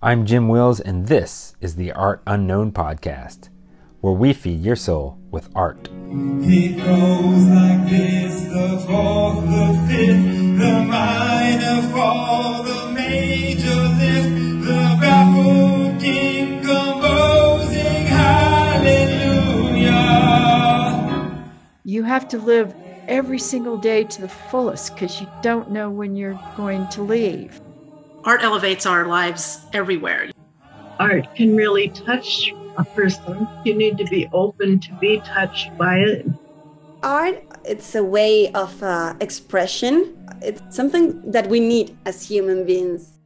I'm Jim Wills, and this is the Art Unknown podcast, where we feed your soul with art. It goes like this the fourth, the fifth, the minor fall, the major lift, the baffled king composing hallelujah. You have to live every single day to the fullest because you don't know when you're going to leave. Art elevates our lives everywhere. art can really touch a person. You need to be open to be touched by it. Art, it's a way of uh, expression. It's something that we need as human beings.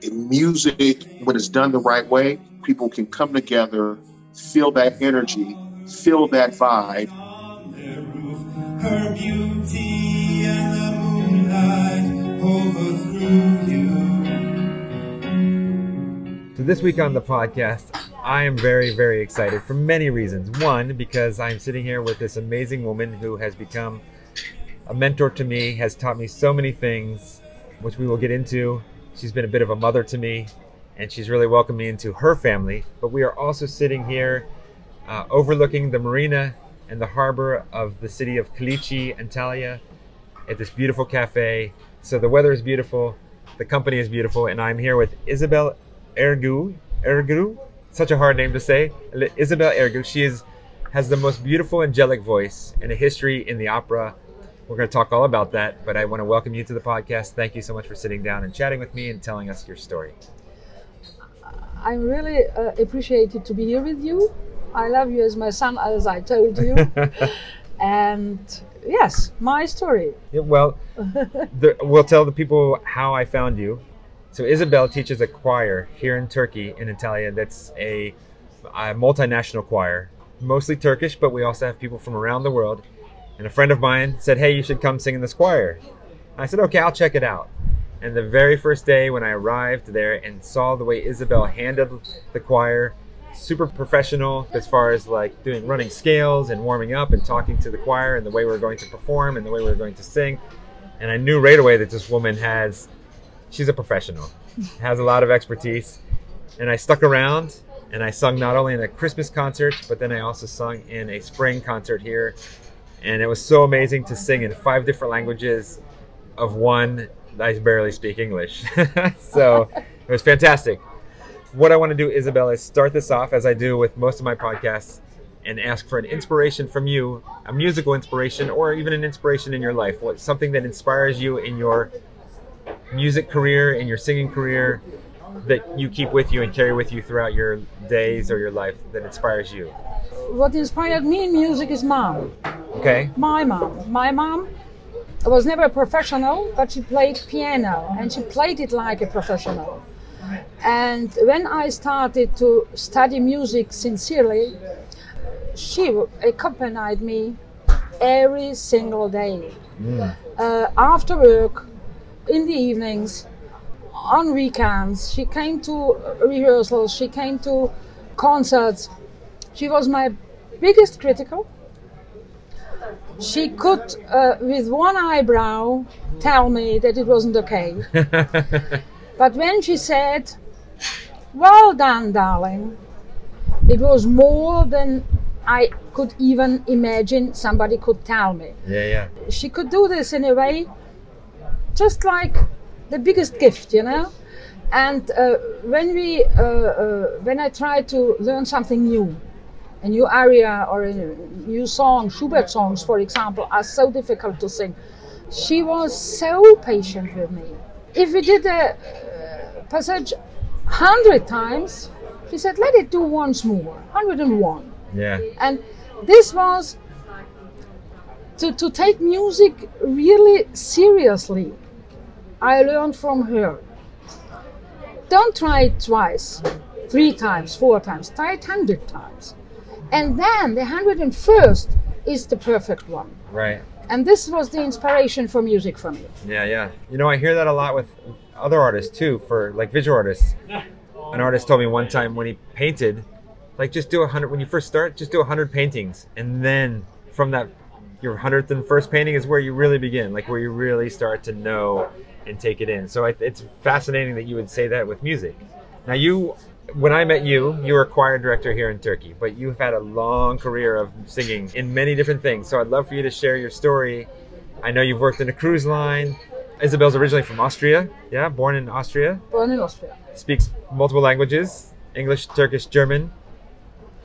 in music, when it's done the right way, people can come together, feel that energy, feel that vibe. On their roof, her beauty and the moonlight overthrew you. So, this week on the podcast, I am very, very excited for many reasons. One, because I'm sitting here with this amazing woman who has become a mentor to me, has taught me so many things, which we will get into. She's been a bit of a mother to me, and she's really welcomed me into her family. But we are also sitting here uh, overlooking the marina and the harbor of the city of Kaleiçi, Antalya, at this beautiful cafe. So the weather is beautiful, the company is beautiful, and I'm here with Isabel Ergu. Ergu? Such a hard name to say. Isabel Ergu. She is has the most beautiful angelic voice and a history in the opera. We're going to talk all about that, but I want to welcome you to the podcast. Thank you so much for sitting down and chatting with me and telling us your story. I'm really uh, appreciated to be here with you. I love you as my son, as I told you. and yes, my story. Yeah, well, the, we'll tell the people how I found you. So Isabel teaches a choir here in Turkey, in Antalya. That's a, a multinational choir, mostly Turkish, but we also have people from around the world. And a friend of mine said, "Hey, you should come sing in this choir." I said, "Okay, I'll check it out." And the very first day when I arrived there and saw the way Isabel handled the choir, super professional as far as like doing running scales and warming up and talking to the choir and the way we are going to perform and the way we are going to sing. And I knew right away that this woman has she's a professional, has a lot of expertise. And I stuck around and I sung not only in a Christmas concert, but then I also sung in a spring concert here. And it was so amazing to sing in five different languages of one I barely speak English. so it was fantastic. What I want to do, Isabel, is start this off as I do with most of my podcasts and ask for an inspiration from you, a musical inspiration, or even an inspiration in your life. What something that inspires you in your music career, and your singing career, that you keep with you and carry with you throughout your days or your life that inspires you. What inspired me in music is mom. Okay. My mom. My mom was never a professional, but she played piano and she played it like a professional. And when I started to study music sincerely, she accompanied me every single day. Uh, after work, in the evenings, on weekends, she came to rehearsals, she came to concerts. She was my biggest critical. She could, uh, with one eyebrow, tell me that it wasn't okay. But when she said, Well done, darling, it was more than I could even imagine somebody could tell me. Yeah, yeah. She could do this in a way just like the biggest gift, you know? And uh, when we, uh, uh, when I try to learn something new, a new area or a new song, Schubert songs, for example, are so difficult to sing. She was so patient with me. If we did a uh, passage hundred times, she said, "Let it do once more, hundred and one." Yeah. And this was to, to take music really seriously. I learned from her. Don't try it twice, three times, four times, try it hundred times. And then the hundred and first is the perfect one. Right. And this was the inspiration for music for me. Yeah, yeah. You know, I hear that a lot with other artists too, for like visual artists. An artist told me one time when he painted, like just do a hundred when you first start, just do a hundred paintings, and then from that, your hundredth and first painting is where you really begin, like where you really start to know and take it in. So I, it's fascinating that you would say that with music. Now you, when I met you, you were a choir director here in Turkey, but you've had a long career of singing in many different things. So I'd love for you to share your story. I know you've worked in a cruise line. Isabel's originally from Austria, yeah, born in Austria. Born in Austria. Speaks multiple languages: English, Turkish, German.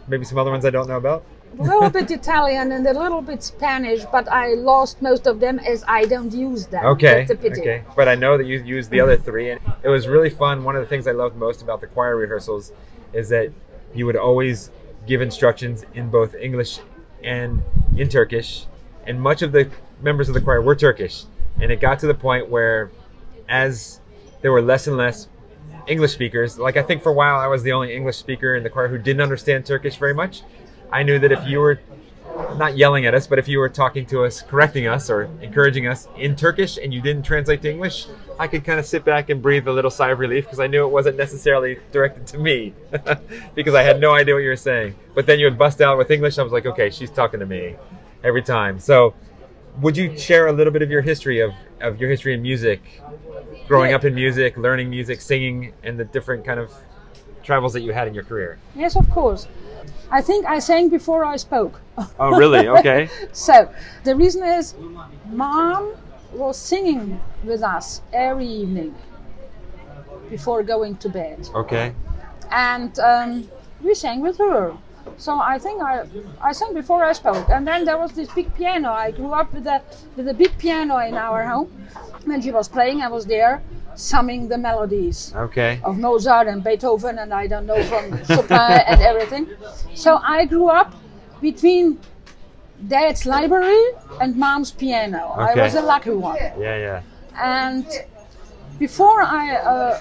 Maybe some other ones I don't know about. A little bit Italian and a little bit Spanish, but I lost most of them as I don't use them. Okay. That's a pity. Okay. But I know that you used the other three, and it was really fun. One of the things I loved most about the choir rehearsals is that you would always give instructions in both English and in Turkish, and much of the members of the choir were Turkish. And it got to the point where, as there were less and less English speakers, like I think for a while I was the only English speaker in the choir who didn't understand Turkish very much. I knew that if you were not yelling at us, but if you were talking to us, correcting us, or encouraging us in Turkish and you didn't translate to English, I could kind of sit back and breathe a little sigh of relief because I knew it wasn't necessarily directed to me because I had no idea what you were saying. But then you would bust out with English. I was like, okay, she's talking to me every time. So, would you share a little bit of your history of, of your history in music, growing Yeah. up in music, learning music, singing, and the different kind of travels that you had in your career? Yes, of course. I think I sang before I spoke. Oh, really? Okay. So the reason is, mom was singing with us every evening before going to bed, Okay. and um, we sang with her. So I think I I sang before I spoke, and then there was this big piano. I grew up with a with a big piano in our home. When she was playing, I was there summing the melodies Okay. of Mozart and Beethoven and I don't know from Chopin and everything. So I grew up between dad's library and mom's piano. I was a lucky one. Yeah, yeah. And before I uh,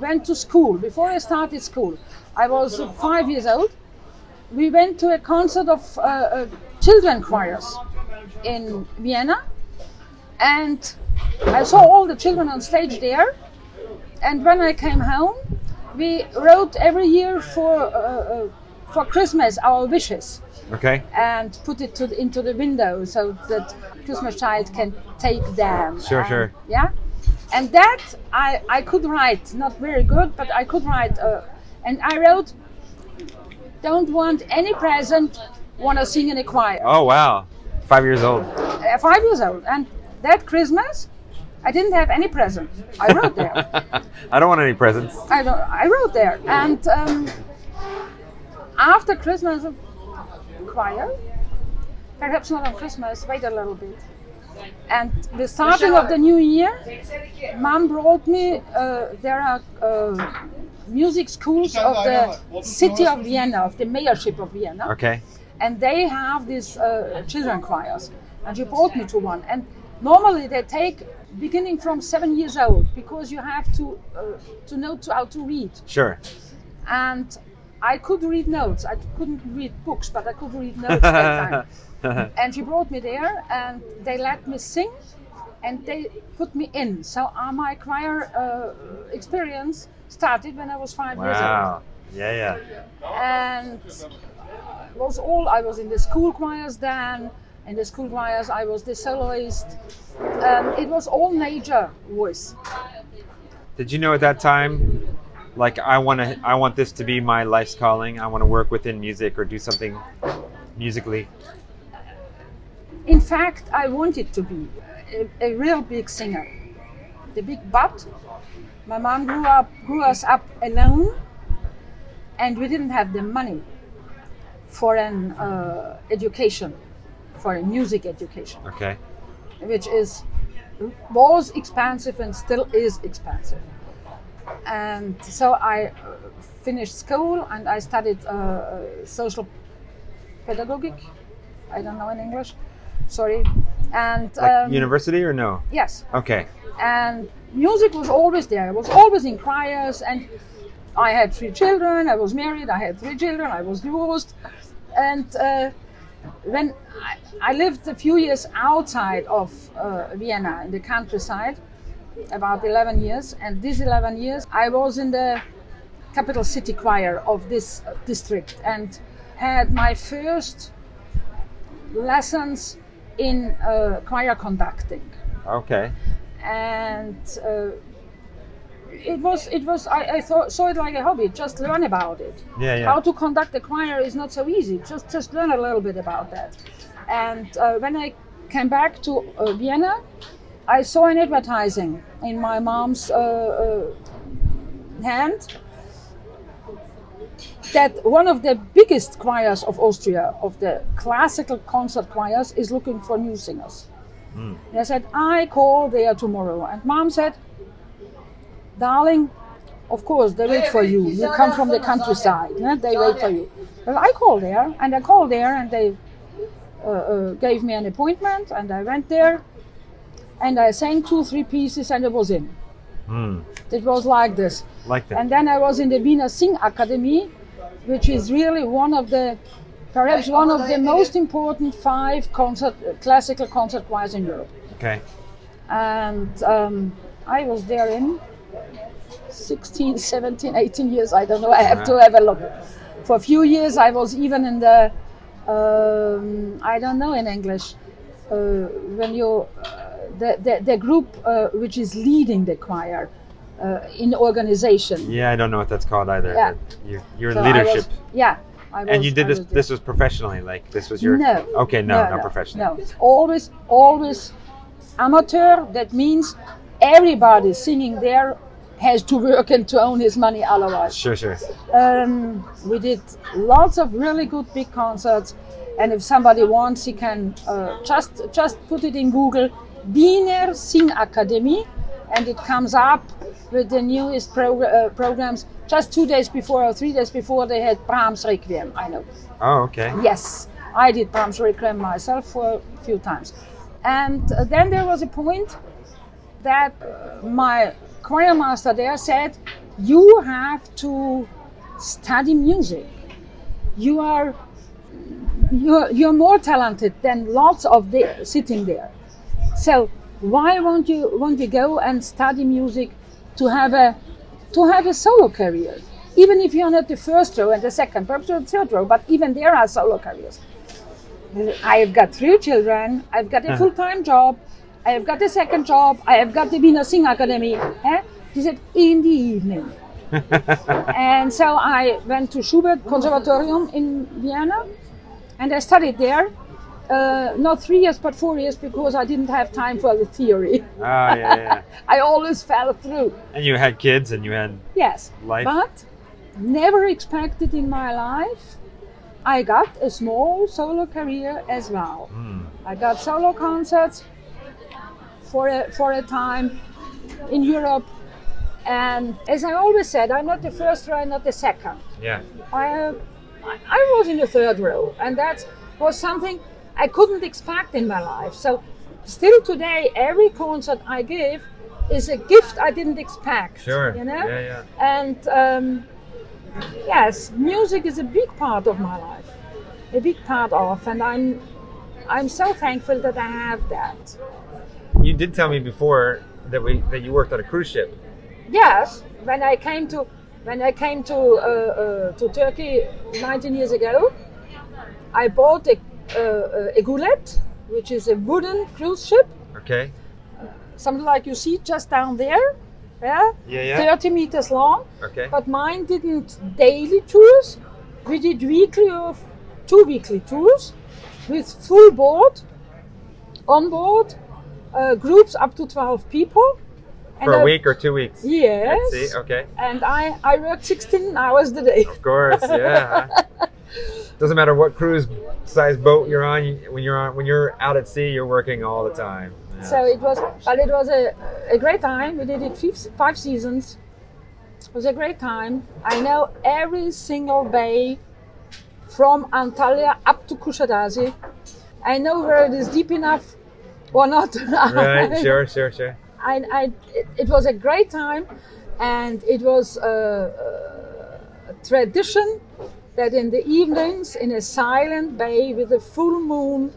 went to school, before I started school, I was five years old. We went to a concert of uh, uh, children choirs in Vienna, and I saw all the children on stage there. And when I came home, we wrote every year for uh, uh, for Christmas our wishes Okay. and put it to the, into the window so that Christmas child can take them. Sure, And- sure. Yeah, and that I I could write, not very good, but I could write. Uh, and I wrote, "Don't want any present, want to sing in a choir." Oh, wow. Five years old. Uh, five years old, and that Christmas, I didn't have any present. I wrote there. I don't want any presents. I, don't, I wrote there, and um, after Christmas, choir, perhaps not on Christmas. Wait a little bit. And the starting of the new year, Mom brought me. Uh, there are uh, music schools of the city of Vienna, of the mayorship of Vienna. Okay. and they have these uh, children choirs. And she brought me to one. And normally they take beginning from seven years old because you have to uh, to know to, how to read. Sure. and i could read notes. I couldn't read books but i could read notes that time. And she brought me there and they let me sing and they put me in. So uh, my choir uh, experience started when i was five years old wow. Yeah, yeah. and was all I was in the school choirs then. In the school choirs, I was the soloist. Um, it was all major voice. Did you know at that time, like I want to, I want this to be my life's calling. I want to work within music or do something musically. In fact, I wanted to be a, a real big singer. The big but. My mom grew up, grew us up alone, and we didn't have the money for an uh, education, for a music education. Okay. which is was expensive and still is expensive. And so I uh, finished school and I studied uh, social pedagogic. I don't know in English. Sorry. And Like um, university or no? yes, Okay. and music was always there. I was always in choirs, and I had three children. I was married. I had three children. I was divorced, and uh, when I, I lived a few years outside of uh, Vienna in the countryside, about 11 years, and these 11 years I was in the capital city choir of this district and had my first lessons in uh, choir conducting Okay. And uh, it was it was I, I thought saw it like a hobby. Just learn about it. Yeah, yeah. How to conduct a choir is not so easy. Just just learn a little bit about that. And uh, when I came back to uh, Vienna, I saw an advertising in my mom's uh, uh, hand that one of the biggest choirs of Austria, of the classical concert choirs, is looking for new singers. And I said, I call there tomorrow. And mom said, Darling, of course, they wait for you. You come from the countryside. eh? They wait for you. Well, I called there, and I called there, and they uh, uh, gave me an appointment, and I went there, and I sang two, three pieces, and it was in. Mm, It was like this. like that. And then I was in the Wiener Sing Academy, which is really one of the, perhaps one of the most important five concert, classical concert choirs in Europe. okay. And um, I was there in 16, 17, 18 years. I don't know. I have to have a look. For a few years, I was even in the, um, I don't know in English, uh, when you, uh, the, the, the group uh, which is leading the choir uh, in organization. Yeah, I don't know what that's called either. Yeah. You're, you're in So I was- leadership. yeah. I and you did I this was this was professionally, like this was your No. Okay, no, not professionally. No, always, always amateur. That means everybody singing there has to work and to own his money otherwise. Sure, sure. Um, we did lots of really good big concerts, and if somebody wants, he can uh, just just put it in Google, Wiener Sing Academy, and it comes up with the newest progr- uh, programs. Just two days before or three days before, they had Brahms Requiem. I know. Oh, okay. Yes, I did Brahms Requiem myself for a few times. And uh, then there was a point that my choir master there said, You have to study music. You are you're, you're more talented than lots of the sitting there. So why won't you won't you go and study music to have a to have a solo career? Even if you're not the first row and the second, perhaps the third row, but even there are solo careers. I've got three children. I've got a full-time job. I have got a second job. I have got the Wiener Sing Academy. Eh? He said in the evening. and so I went to Schubert Conservatorium in Vienna, and I studied there. Uh, not three years, but four years, because I didn't have time for the theory. Oh, yeah, yeah. I always fell through. And you had kids and you had Yes, Life. but never expected in my life. I got a small solo career as well. I got solo concerts for a, for a time in Europe, and as I always said, I'm not the first row, I'm not the second. yeah. I, uh, I I was in the third row, and that was something I couldn't expect in my life. So, still today, every concert I give is a gift I didn't expect. Sure. You know? Yeah, yeah. And um, yes, music is a big part of my life, a big part of, and I'm I'm so thankful that I have that. You did tell me before that we that you worked on a cruise ship. Yes, when I came to when I came to uh, uh, to Turkey 19 years ago, I bought a uh, a goulet, which is a wooden cruise ship, Okay. something like you see just down there. Yeah, Yeah, yeah. 30 meters long. Okay. But mine didn't daily tours. We did weekly or two weekly tours with full board, on board, uh, groups up to 12 people. For a I- week or two weeks. Yes. Okay. And I, I worked 16 hours a day. Of course. Yeah. Doesn't matter what cruise size boat you're on. you- When you're on, when you're out at sea, you're working all the time. Yeah. So it was, but it was a, a great time. We did it five, five seasons. It was a great time. I know every single bay from Antalya up to Kuşadası. I know where it is deep enough or not. right. Sure. Sure. Sure. I, I, it, it was a great time, and it was a, a tradition that in the evenings, in a silent bay with a full moon,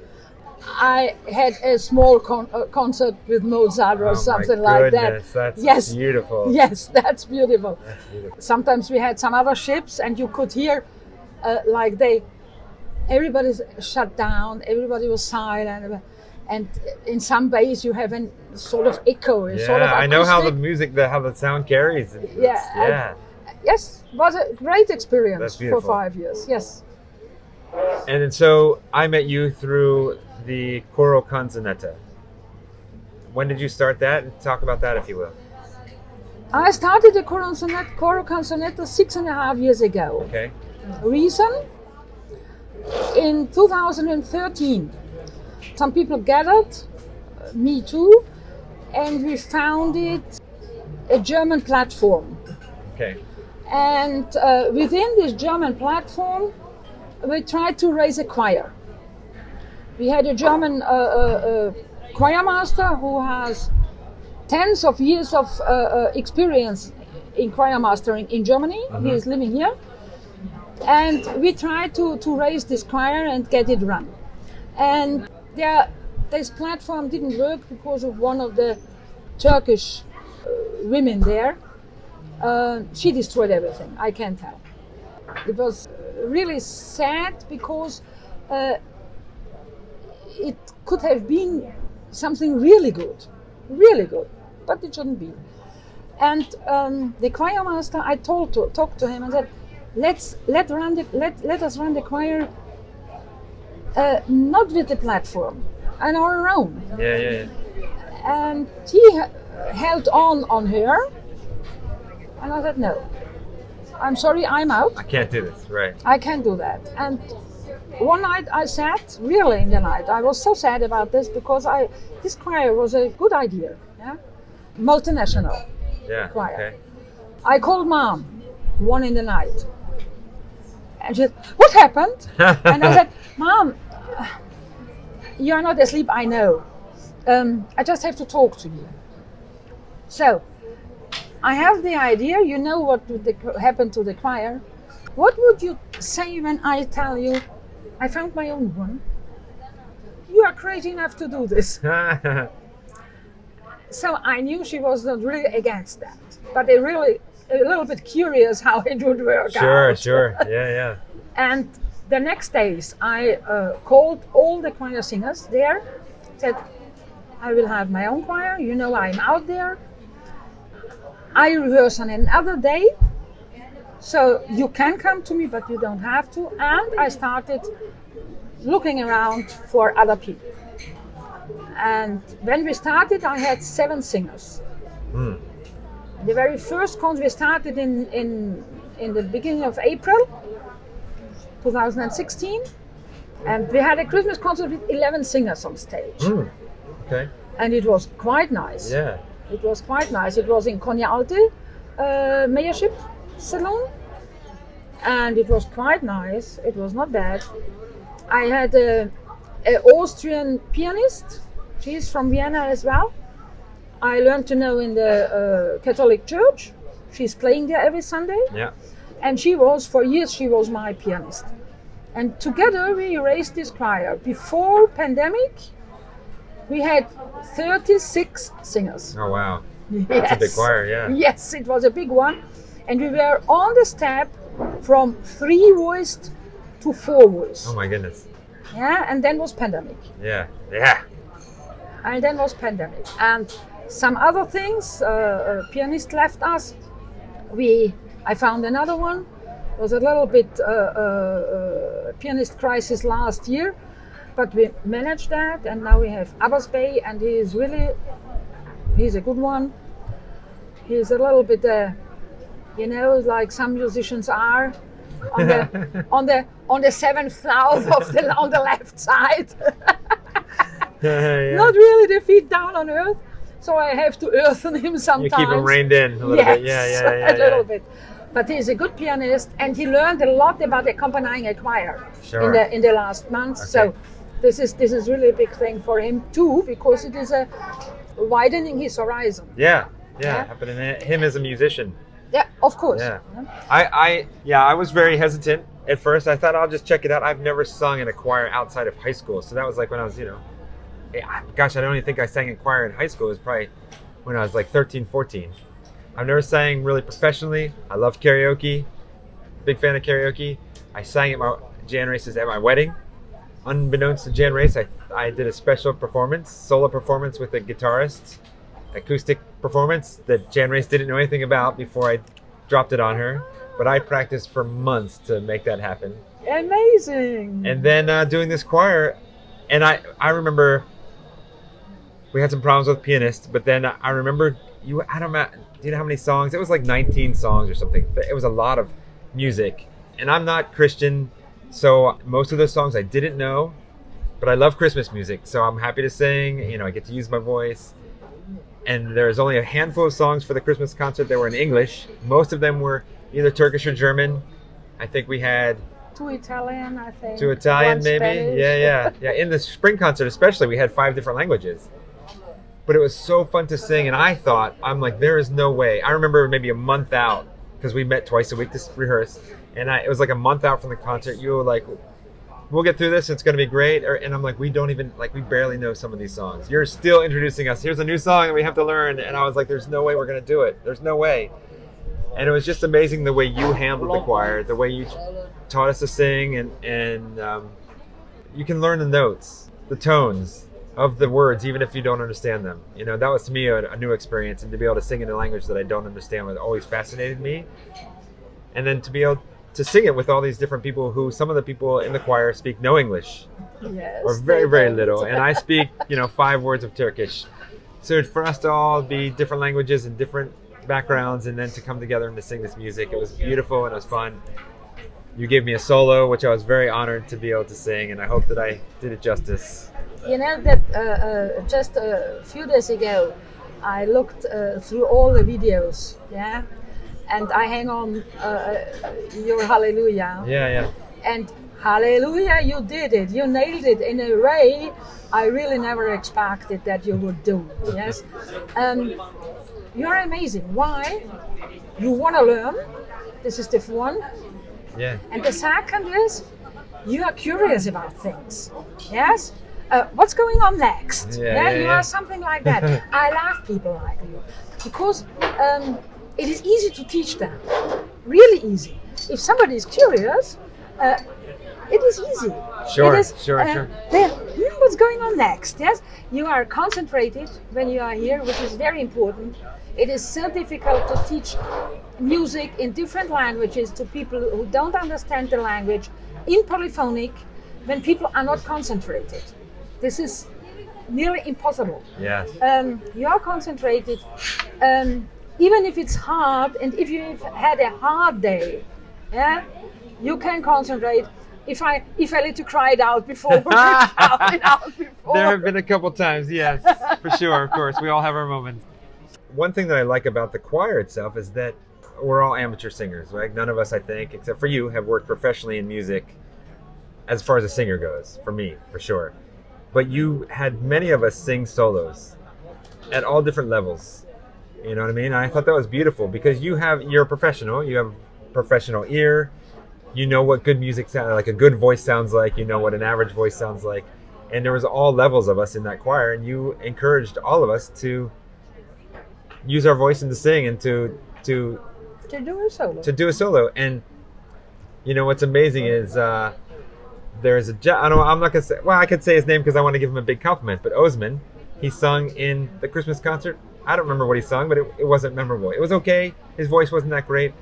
I had a small con- uh, concert with Mozart or Oh something like that. That's yes, beautiful. yes, that's beautiful. That's beautiful. Sometimes we had some other ships, and you could hear, uh, like they, everybody's shut down, everybody was silent. and in some bays you have a sort of echo, a Yeah, sort of I know how the music, the, how the sound carries. It's- Yeah, I- yeah. Yes, it was a great experience for five years. Yes. And then so I met you through the Choro Canzonetta. When did you start that? Talk about that, if you will. I started the Choro Canzonetta, Choro Canzonetta six and a half years ago. Okay. Reason? In 2013, some people gathered, uh, me too, and we founded a German platform. Okay. And uh, within this German platform, we tried to raise a choir. We had a German uh, uh, uh, choir master who has tens of years of uh, uh, experience in choir mastering in Germany. He is living here. And we tried to, to raise this choir and get it run. And there, this platform didn't work because of one of the Turkish uh, women there. Uh, she destroyed everything. I can tell. It was really sad because uh, it could have been something really good, really good, but it shouldn't be. And um, the choir master, I told to talked to him and said, "Let's let run the let let us run the choir, uh, not with the platform, on our own." Yeah, yeah, yeah. and he held on on her and i said no i'm sorry i'm out I can't do this. Right. i can't do that and one night i sat really in the night i was so sad about this because i this choir was a good idea yeah multinational Yeah. Choir. Okay. i called mom one in the night and she said what happened and i said mom you're not asleep i know um, i just have to talk to you so i have the idea you know what would the- happen to the choir what would you say when i tell you i found my own one you are crazy enough to do this so I knew she was not really against that, but they really a little bit curious how it would work sure, out. sure. Yeah, yeah. And the next days, I uh, called all the choir singers there, said, "I will have my own choir. You know, I'm out there. I rehearse on another day, so you can come to me, but you don't have to." And I started looking around for other people. And when we started, I had seven singers. Hmm. The very first concert we started in, in, in the beginning of April 2016. And we had a Christmas concert with 11 singers on stage. Hmm. Okay. And it was quite nice. Yeah. It was quite nice. It was in Konyaaltı uh, Mayorship Salon. And it was quite nice. It was not bad. I had a, a Austrian pianist. She's from Vienna as well. I learned to know in the uh, Catholic Church. She's playing there every Sunday. Yeah. And she was, for years, she was my pianist. And together we raised this choir. Before pandemic, we had 36 singers. Oh wow. That's a big Yes. choir. Yeah. Yes, it was a big one. And we were on the step from three voiced to four voiced. Oh my goodness. Yeah, and then was pandemic. Yeah. Yeah. And then was pandemic. And some other things, uh, a pianist left us. We, I found another one. Was a little bit uh, uh, uh, pianist crisis last year, but we managed that, and now we have Abbas Bey, and he is really, he's a good one. He's a little bit, uh, you know, like some musicians are, on the on the on the seventh cloud of the on the left side. yeah. not really the feet down on earth. So I have to earthen him sometimes. You keep him reined in a little yes, bit. Yeah, yeah, yeah. a little bit. But he's a good pianist, and he learned a lot about accompanying a choir Sure. in the in the last months. So Okay. This is this is really a big thing for him too, because it is a widening his horizon. Yeah. Yeah. Happening him as a musician. Yeah, of course. Yeah. I, I, yeah, I was very hesitant at first. I thought I'll just check it out. I've never sung in a choir outside of high school, so that was like when I was, you know, eh, gosh, I don't even think I sang in choir in high school. It was probably when I was like 13, 14. I've never sang really professionally. I love karaoke. Big fan of karaoke. I sang at my Jan races at my wedding. Unbeknownst to Jan Race, I, I did a special performance, solo performance with a guitarist, acoustic performance that Jan Race didn't know anything about before I dropped it on her. But I practiced for months to make that happen. Amazing. And then uh, doing this choir, and I, I remember we had some problems with pianist, but then I remember you, I don't know, do you know how many songs? It was like 19 songs or something. It was a lot of music. And I'm not Christian, so most of those songs I didn't know, but I love Christmas music, so I'm happy to sing. You know, I get to use my voice. And there's only a handful of songs for the Christmas concert that were in English. Most of them were either Turkish or German. I think we had Two Italian, I think. Two Italian, One maybe. Spanish. Yeah, yeah, yeah. In the spring concert, especially, we had five different languages. But it was so fun to sing, and I thought, I'm like, there is no way. I remember maybe a month out because we met twice a week to rehearse, and I, it was like a month out from the concert. You were like, "We'll get through this. It's going to be great." Or, and I'm like, "We don't even like, we barely know some of these songs. You're still introducing us. Here's a new song that we have to learn." And I was like, "There's no way we're going to do it. There's no way." And it was just amazing the way you handled the choir, the way you taught us to sing, and and um, you can learn the notes, the tones of the words, even if you don't understand them. You know, that was to me a, a new experience, and to be able to sing in a language that I don't understand was always fascinated me. And then to be able to sing it with all these different people who some of the people in the choir speak no English Yes. or very very little, and I speak you know five words of Turkish. So for us to all be different languages and different backgrounds, and then to come together and to sing this music, it was beautiful and it was fun. You gave me a solo, which I was very honored to be able to sing, and I hope that I did it justice. You know that uh, uh, just a few days ago, I looked uh, through all the videos, yeah, and I hang on uh, uh, your Hallelujah, Yeah, yeah. and Hallelujah, you did it, you nailed it in a way I really never expected that you would do. Yes, um, you're amazing. Why? You want to learn. This is the one. Yeah. And the second is you are curious about things. Yes? Uh, what's going on next? Yeah, yeah, you yeah. are something like that. I love people like you because um, it is easy to teach them. Really easy. If somebody is curious, uh, it is easy. Sure, is, sure, uh, sure. there- hmm, what's going on next? Yes, you are concentrated when you are here, which is very important. It is so difficult to teach music in different languages to people who don't understand the language in polyphonic when people are not concentrated. This is nearly impossible. Yes. Um, you are concentrated, um, even if it's hard, and if you've had a hard day, yeah, you can concentrate. If I if I let you cry it out before, shout it out before. There have been a couple times, yes, for sure, of course. We all have our moments. One thing that I like about the choir itself is that we're all amateur singers, right? None of us, I think, except for you, have worked professionally in music as far as a singer goes, for me, for sure. But you had many of us sing solos at all different levels. You know what I mean? I thought that was beautiful because you have you're a professional, you have professional ear, you know what good music sounds like a good voice sounds like, you know what an average voice sounds like. And there was all levels of us in that choir and you encouraged all of us to use our voice and to sing and to to to do a solo. to do a solo. And you know what's amazing is uh, there's a I don't I'm not gonna say well I could say his name because I want to give him a big compliment. But Osman, he sung in the Christmas concert. I don't remember what he sung, but it, it wasn't memorable. It was okay. His voice wasn't that great.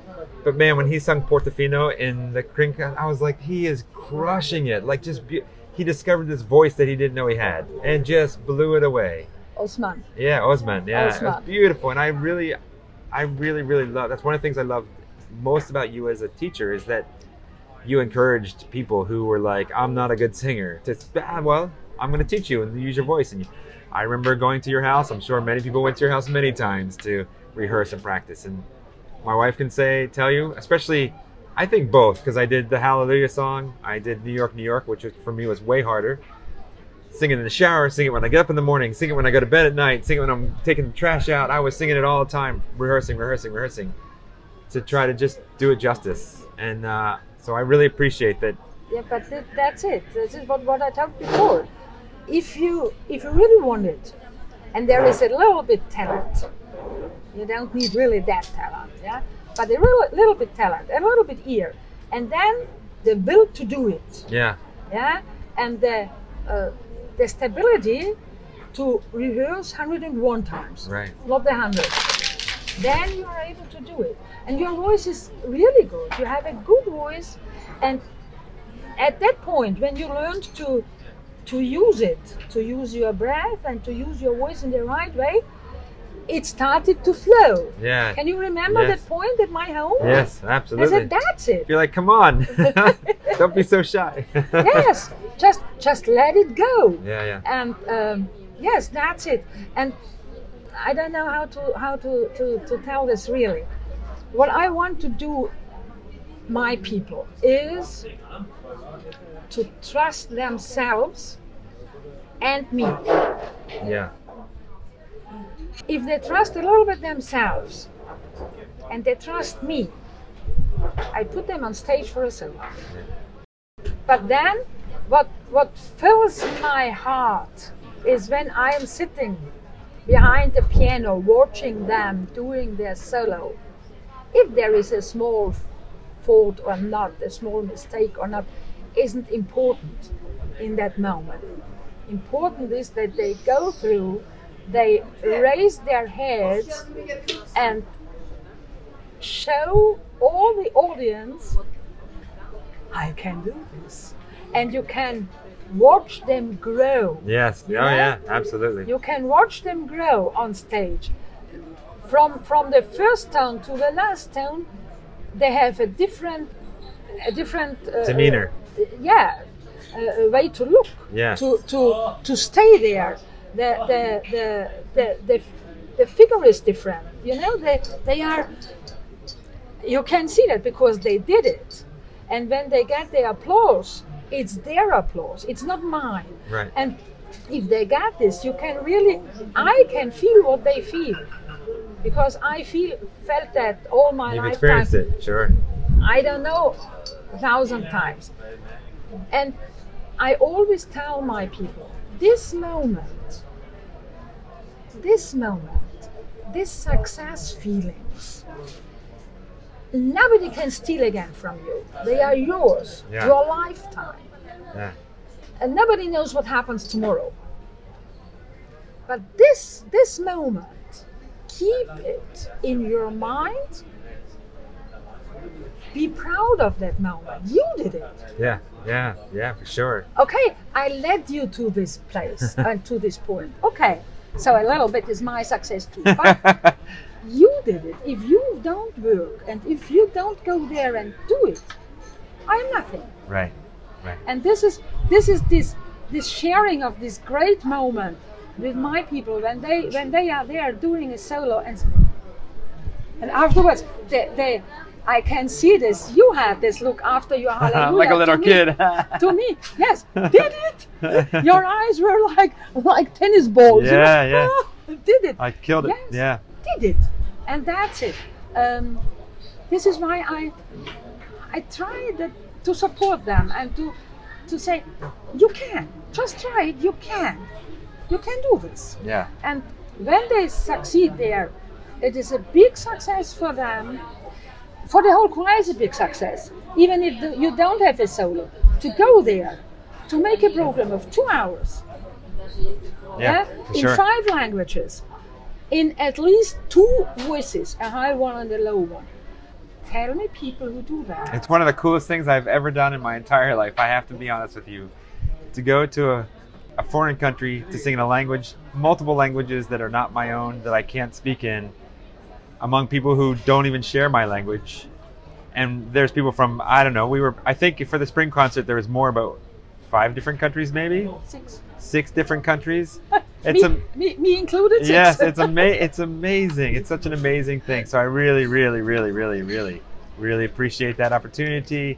But man, when he sung Portofino in the Kring, I was like, he is crushing it. Like just be- he discovered this voice that he didn't know he had, and just blew it away. Osman. Yeah, Osman. Yeah, Osman. beautiful, and I really, I really, really love. That's one of the things I love most about you as a teacher is that you encouraged people who were like, "I'm not a good singer." To ah, well, I'm going to teach you and use your voice. And I remember going to your house. I'm sure many people went to your house many times to rehearse and practice. And my wife can say, tell you, especially, I think both because I did the Hallelujah song. I did New York, New York, which for me was way harder sing it in the shower, sing it when I get up in the morning, sing it when I go to bed at night, sing it when I'm taking the trash out. I was singing it all the time, rehearsing, rehearsing, rehearsing, to try to just do it justice. And uh, so I really appreciate that. Yeah, but th- that's it. This is what, what I talked before. If you if you really want it, and there is a little bit talent, you don't need really that talent, yeah. But a little, little bit talent, a little bit ear, and then the will to do it, Yeah, yeah. and the uh, the stability to rehearse 101 times, Right. not the 100. Then you are able to do it. And your voice is really good. You have a good voice. And at that point, when you learned to to use it, to use your breath and to use your voice in the right way, it started to flow. Yeah. Can you remember Yes. that point at my home? Yes, absolutely. I said, that's it. You're like, come on, don't be so shy. yes, just just let it go. Yeah, yeah. And um, yes, that's it. And I don't know how to how to, to, to tell this really. What I want to do, my people, is to trust themselves and me. Yeah. If they trust a little bit themselves and they trust me, I put them on stage for a solo. But then, what what fills my heart is when I am sitting behind the piano, watching them doing their solo. If there is a small fault or not, a small mistake or not, isn't important in that moment. Important is that they go through, they raise their heads and show all the audience I can do this. And you can watch them grow. Yes. Oh know? yeah, absolutely. You can watch them grow on stage. From from the first tone to the last tone, they have a different a different uh, Demeanor. uh, yeah, a, a way to look. Yeah. To to to stay there. The the the the the, the figure is different. You know they they are. You can see that because they did it, and when they get the applause, it's their applause. It's not mine. Right. And if they get this, you can really, I can feel what they feel. Because I feel felt that all my You've lifetime. experienced it, sure. I don't know, a thousand times. And I always tell my people this moment, this moment, this success feelings, nobody can steal again from you. They are yours, Yeah. your lifetime. Yeah. And nobody knows what happens tomorrow. But this this moment, keep it in your mind. Be proud of that moment. You did it. Yeah. Yeah. Yeah. For sure. Okay, I led you to this place and to this point. Okay, so a little bit is my success too. But you did it. If you don't work and if you don't go there and do it, I'm nothing. right. Right. And this is this is this this sharing of this great moment with my people when they when they are there doing a solo and and afterwards they, they I can see this. You had this look after your hallelujah. like a little to me. kid. to me, yes, did it. Your eyes were like like tennis balls. you know? Yeah, yeah. Ah, did it? I killed it. Yes. Yeah. did it, and that's it. Um, this is why I I try that, to support them and to to say you can just try it. You can, you can do this. Yeah. And when they succeed there, it is a big success for them. For the whole choir, is a big success. Even if the, you don't have a solo, to go there, to make a program of two hours, Yeah. yeah, in sure. five languages, in at least two voices, a high one and a low one. Tell me people who do that. It's one of the coolest things I've ever done in my entire life. I have to be honest with you. To go to a, a foreign country to sing in a language, multiple languages that are not my own, that I can't speak in, among people who don't even share my language. And there's people from, I don't know, we were, I think for the spring concert, there was more about five different countries, maybe? Six. Six different countries. It's me, a, me, me included. six. yes, it's ama- It's amazing. It's such an amazing thing. So I really, really, really, really, really, really appreciate that opportunity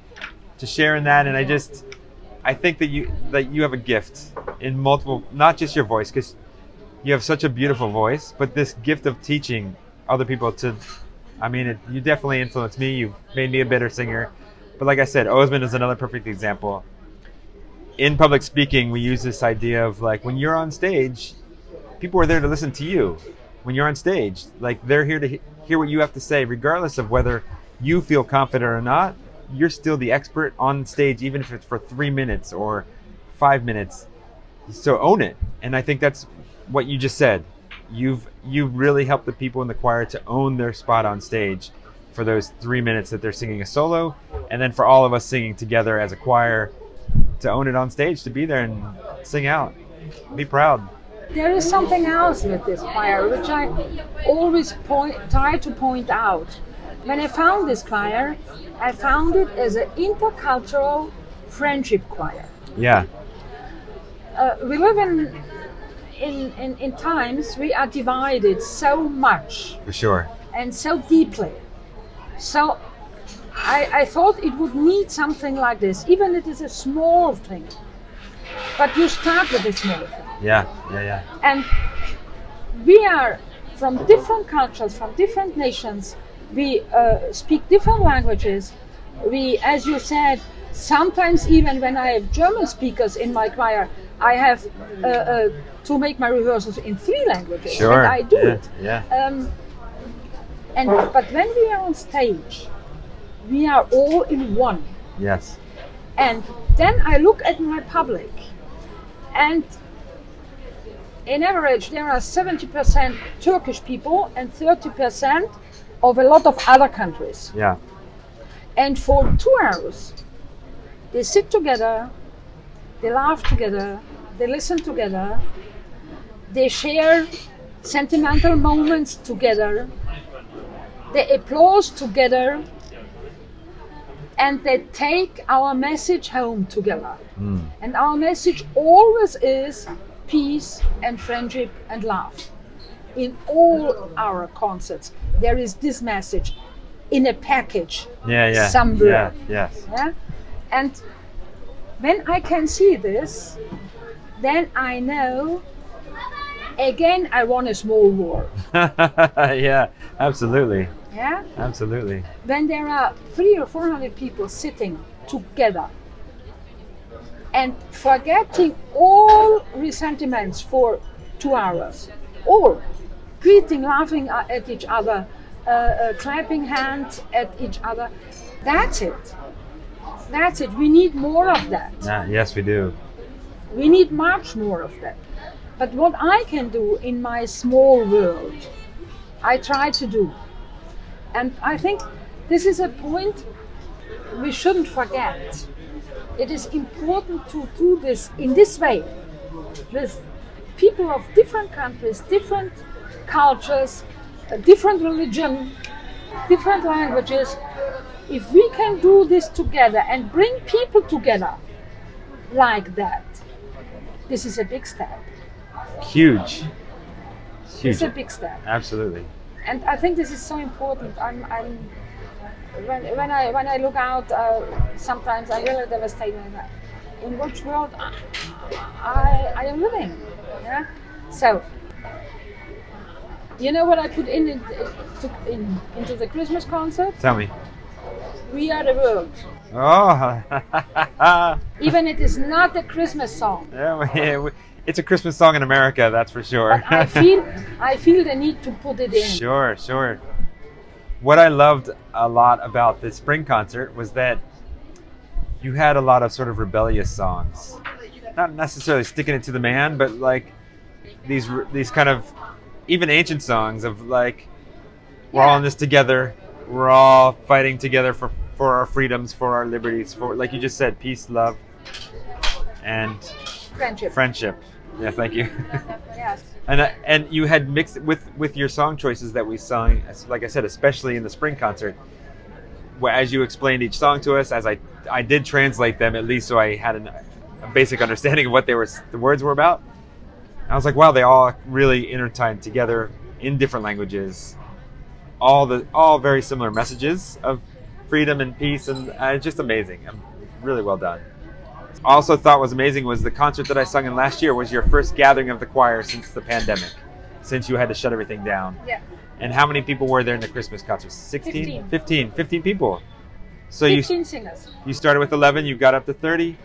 to share in that. And I just, I think that you that you have a gift in multiple, not just your voice, because you have such a beautiful voice, but this gift of teaching other people to. I mean, it, you definitely influenced me. You've made me a better singer. But like I said, Osman is another perfect example. In public speaking, we use this idea of like when you're on stage, people are there to listen to you. When you're on stage, like they're here to he- hear what you have to say, regardless of whether you feel confident or not. You're still the expert on stage, even if it's for three minutes or five minutes. So own it. And I think that's what you just said. You've you've really helped the people in the choir to own their spot on stage for those three minutes that they're singing a solo, and then for all of us singing together as a choir to own it on stage, to be there and sing out. Be proud. There is something else with this choir, which I always point, try to point out. When I found this choir, I found it as an intercultural friendship choir. Yeah. Uh, we live in, in, in, in times we are divided so much For sure. and so deeply. So I, I thought it would need something like this, even if it is a small thing. But you start with a small thing. Yeah, yeah, yeah. And we are from different cultures, from different nations. We uh, speak different languages. We, as you said, sometimes even when I have German speakers in my choir, I have uh, uh, to make my rehearsals in three languages. Sure. And I do yeah, it. Yeah. Um, and but when we are on stage, we are all in one. Yes. And then I look at my public, and in average, there are 70% Turkish people and 30% of a lot of other countries. Yeah. And for two hours, they sit together, they laugh together, they listen together, they share sentimental moments together, they applause together, and they take our message home together. Hmm. And our message always is peace and friendship and love. In all our concerts, there is this message in a package Yeah, yeah. somewhere. Yeah, yes. Yeah? And when I can see this, then I know again I want a small war. yeah, absolutely. Yeah? Absolutely. When there are three or four hundred people sitting together and forgetting all resentments for two hours, all greeting, laughing at each other, uh, uh, clapping hands at each other, that's it. That's it. We need more of that. Yeah, yes, we do. We need much more of that. But what I can do in my small world, I try to do. And I think this is a point we shouldn't forget. It is important to do this in this way with people of different countries, different cultures, different religion, different languages. If we can do this together and bring people together like that, this is a big step. Huge. Huge. It's a big step. Absolutely. and I think this is so important. I'm, I'm when, when I when I look out, uh, sometimes I'm really devastated. In which world I, I, I am living? Yeah. So, you know what I put in, in, in into the Christmas concert? Tell me. We are the world. Oh, Even it is not a Christmas song. yeah, we- yeah, we- it's a Christmas song in America, that's for sure. I feel I feel the need to put it in. Sure, sure. What I loved a lot about the spring concert was that you had a lot of sort of rebellious songs. Not necessarily sticking it to the man, but like these these kind of even ancient songs of like we're all in this together. We're all fighting together for for our freedoms, for our liberties, for like you just said, peace, love, and Friendship. friendship. Yeah, thank you. Yes. And uh, and you had mixed with with your song choices that we sung, like I said, especially in the spring concert, where as you explained each song to us, as I I did translate them at least, so I had an, a basic understanding of what they were the words were about. I was like, wow, they all really intertwined together in different languages, all the all very similar messages of freedom and peace, and uh, it's just amazing. Um really well done also thought was amazing was the concert that I sung in last year was your first gathering of the choir since the pandemic, since you had to shut everything down. Yeah. And how many people were there in the Christmas concert? 16? 15. 15, 15 people. So you singers. you started with 11, you got up to 30,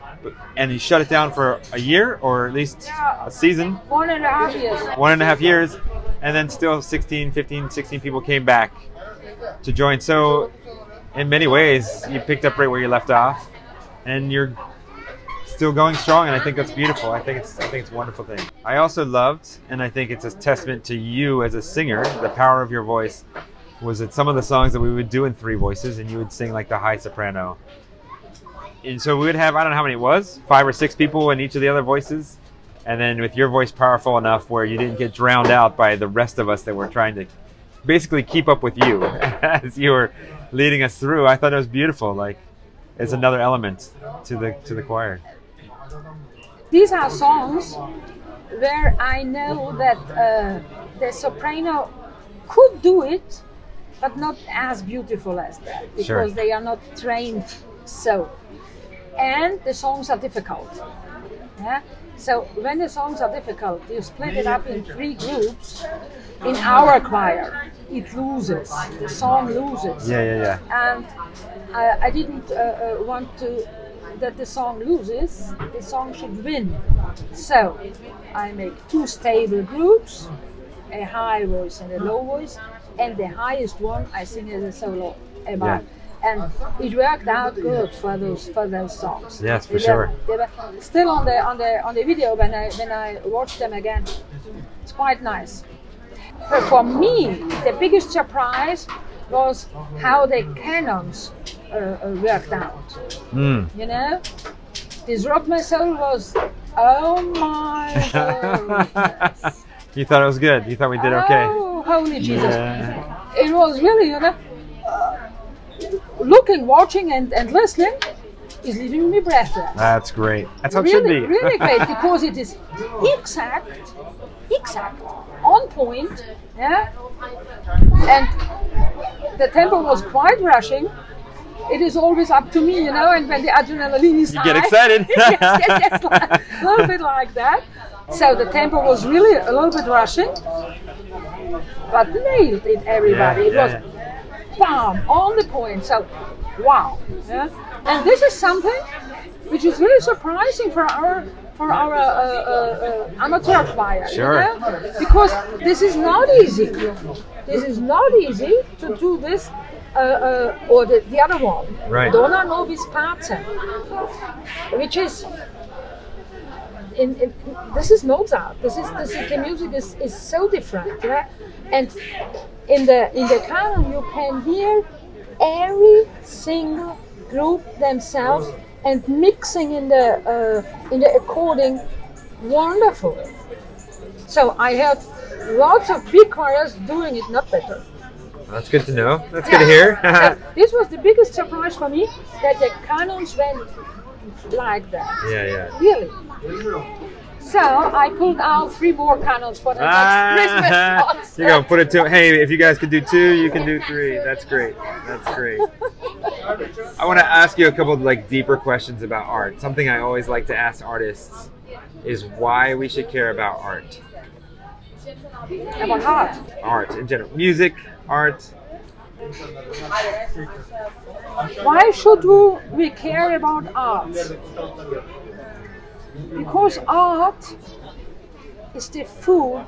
and you shut it down for a year or at least Yeah. a season, One and a half years. one and a half years, and then still 16, 15, 16 people came back to join. So in many ways, you picked up right where you left off, and you're still going strong, and I think that's beautiful. I think it's I think it's a wonderful thing. I also loved, and I think it's a testament to you as a singer, the power of your voice. Was that some of the songs that we would do in three voices, and you would sing like the high soprano. And so we would have I don't know how many it was, five or six people in each of the other voices, and then with your voice powerful enough where you didn't get drowned out by the rest of us that were trying to basically keep up with you as you were leading us through. I thought it was beautiful. Like it's another element to the to the choir. These are songs where I know that uh, the soprano could do it, but not as beautiful as that because Sure. they are not trained so. And the songs are difficult. Yeah. So when the songs are difficult, you split it up in three groups. In our choir, it loses. The song loses Yeah, yeah, yeah. and I, I didn't uh, uh, want to that the song loses. The song should win. So I make two stable groups, a high voice and a low voice, and the highest one I sing as a solo about. And it worked out good for those for those songs. Yes, for They sure. were- they were still on the on the on the video when I when I watched them again. It's quite nice. But for me, the biggest surprise was how the canons uh, uh, worked out. Mm. You know, this rock my soul was, oh my you thought it was good. You thought we did okay. Oh, holy Jesus! Yeah. It was really, you know, uh, looking, watching, and, and listening is leaving me breathless. That's great. That's how it should be. really great because it is exact, exact, on point, yeah. And the tempo was quite rushing. It is always up to me, you know, and when the adrenaline is You high, get excited. yes, yes, yes, like, a little bit like that. So the tempo was really a little bit rushing, but nailed it, everybody. it Yeah, was yeah, bam on the point. So, wow. Yeah? And this is something which is really surprising for our for our uh, uh, uh, amateur choir. you know? Because this is not easy. This is not easy to do this. Uh, uh, or the, the other one, Right. Dona Nobis Pace, which is in, in, this is Mozart. This is this is the music is, is so different, yeah? and in the in the canon you can hear every single group themselves and mixing in the uh, in the according wonderful. So I have lots of big choirs doing it not better. That's good to know. That's good to hear. This was the biggest surprise for me that the canons went like that. yeah, yeah. Really. So I pulled out three more canons for the Ah, next Christmas. You're gonna put it to hey, if you guys can do two, you can do three. That's great. That's great. I want to ask you a couple of like deeper questions about art. Something I always like to ask artists is why we should care about art. About art. Art in general, music, art. Why should we, care about art? Because art is the food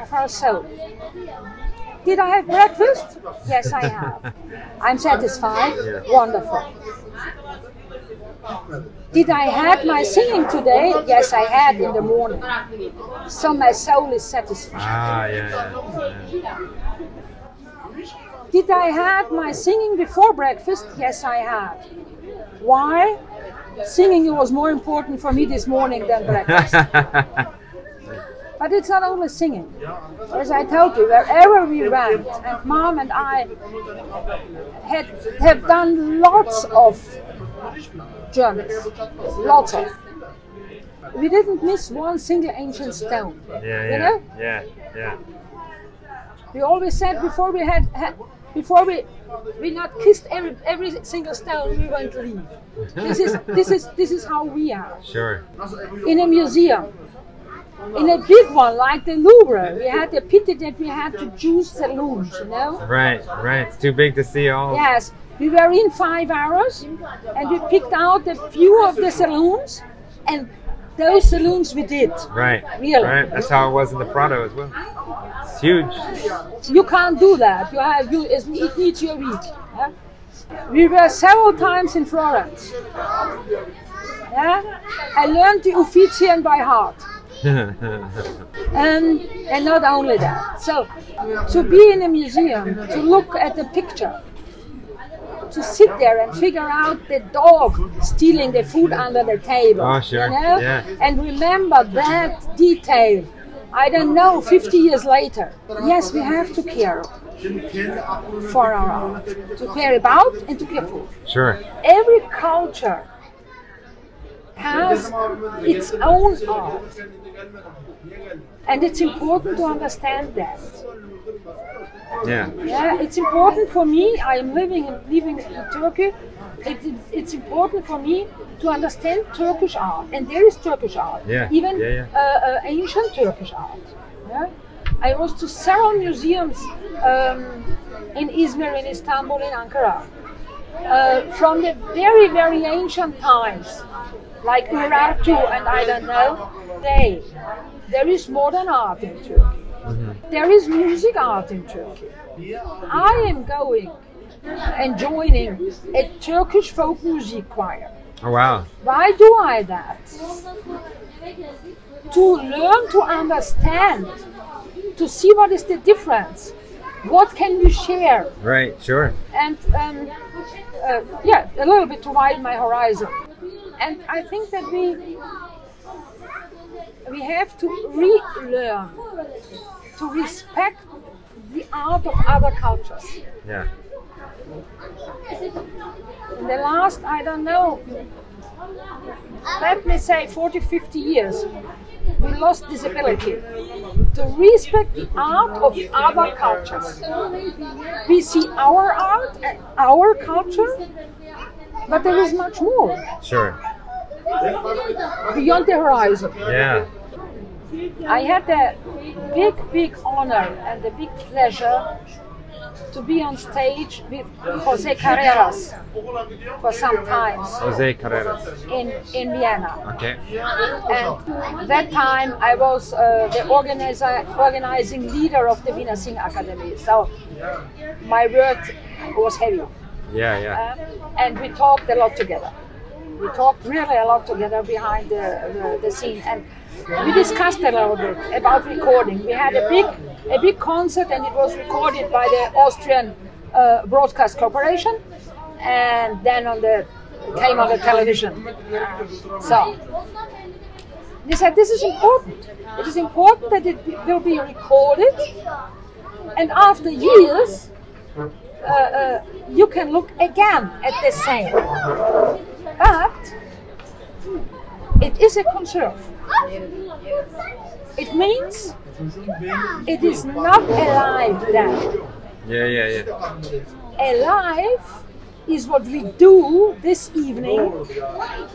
of our soul. Did I have breakfast? Yes, I have. I'm satisfied. Wonderful. Did I had my singing today? Yes, I had in the morning. So my soul is satisfied. Ah, yeah, yeah. yeah. Did I had my singing before breakfast? Yes, I had. Why? Singing was more important for me this morning than breakfast. But it's not only singing. As I told you, wherever we went, and mom and I had have done lots of journeys, lots of. We didn't miss one single ancient stone. yeah, You yeah, know? yeah, yeah. We always said before we had, had before we we not kissed every every single stone, we won't leave. This is this is this is how we are. Sure. In a museum, in a big one like the Louvre, we had the pity that we had to choose saloons. You know. Right, right. It's too big to see all. Yes, we were in five hours, and we picked out a few of the saloons, and those saloons we did. Right. Really? Right. That's how it was in the Prado as well. It's huge. You can't do that. You have you it needs your week. yeah? We were several times in Florence, Yeah? I learned the Uffizien by heart. And, and not only that. So, to be in a museum, to look at the picture, to sit there and figure out the dog stealing the food under the table. Oh, sure. You know? Yeah. And remember that detail. I don't know, 50 years later. Yes, we have to care for our art, to care about and to care for. sure. Every culture has its own art. And it's important to understand that. Yeah. Yeah, it's important for me. I am living and living in Turkey. It, it, it's important for me to understand Turkish art, and there is Turkish art, Yeah, even yeah, yeah. Uh, uh, ancient Turkish art. Yeah? I was to several museums um, in Izmir, in Istanbul, in Ankara, uh, from the very, very ancient times, like Urartu and I don't know. They, there is modern art in Turkey. There is music art in Turkey. I am going and joining a Turkish folk music choir. Oh wow. Why do I that? To learn to understand, to see what is the difference, what can we share, Right. Sure. and um, uh, yeah, a little bit to widen my horizon. And I think that we we have to relearn to respect the art of other cultures. Yeah. In the last, I don't know, let me say 40, 50 years, we lost this ability to respect the art of other cultures. We see our art and our culture, but there is much more Sure. Beyond the horizon. Yeah. I had the big, big honor and the big pleasure to be on stage with Jose Carreras for some time Jose Carreras. in, in Vienna. Okay. And that time I was uh, the organizer, organizing leader of the Wiener Singakademie. So my work was heavy. Yeah. Yeah. Uh, and we talked a lot together. We talked really a lot together behind the, the, the scene. And we discussed a little bit about recording. We had a big, a big concert and it was recorded by the Austrian uh, Broadcast Corporation and then on the came on the television. So they said this is important. It is important that it will be recorded and after years uh, uh, you can look again at the same. But it is a conserve. It means it is not alive then. Yeah. Yeah. Yeah. Alive is what we do this evening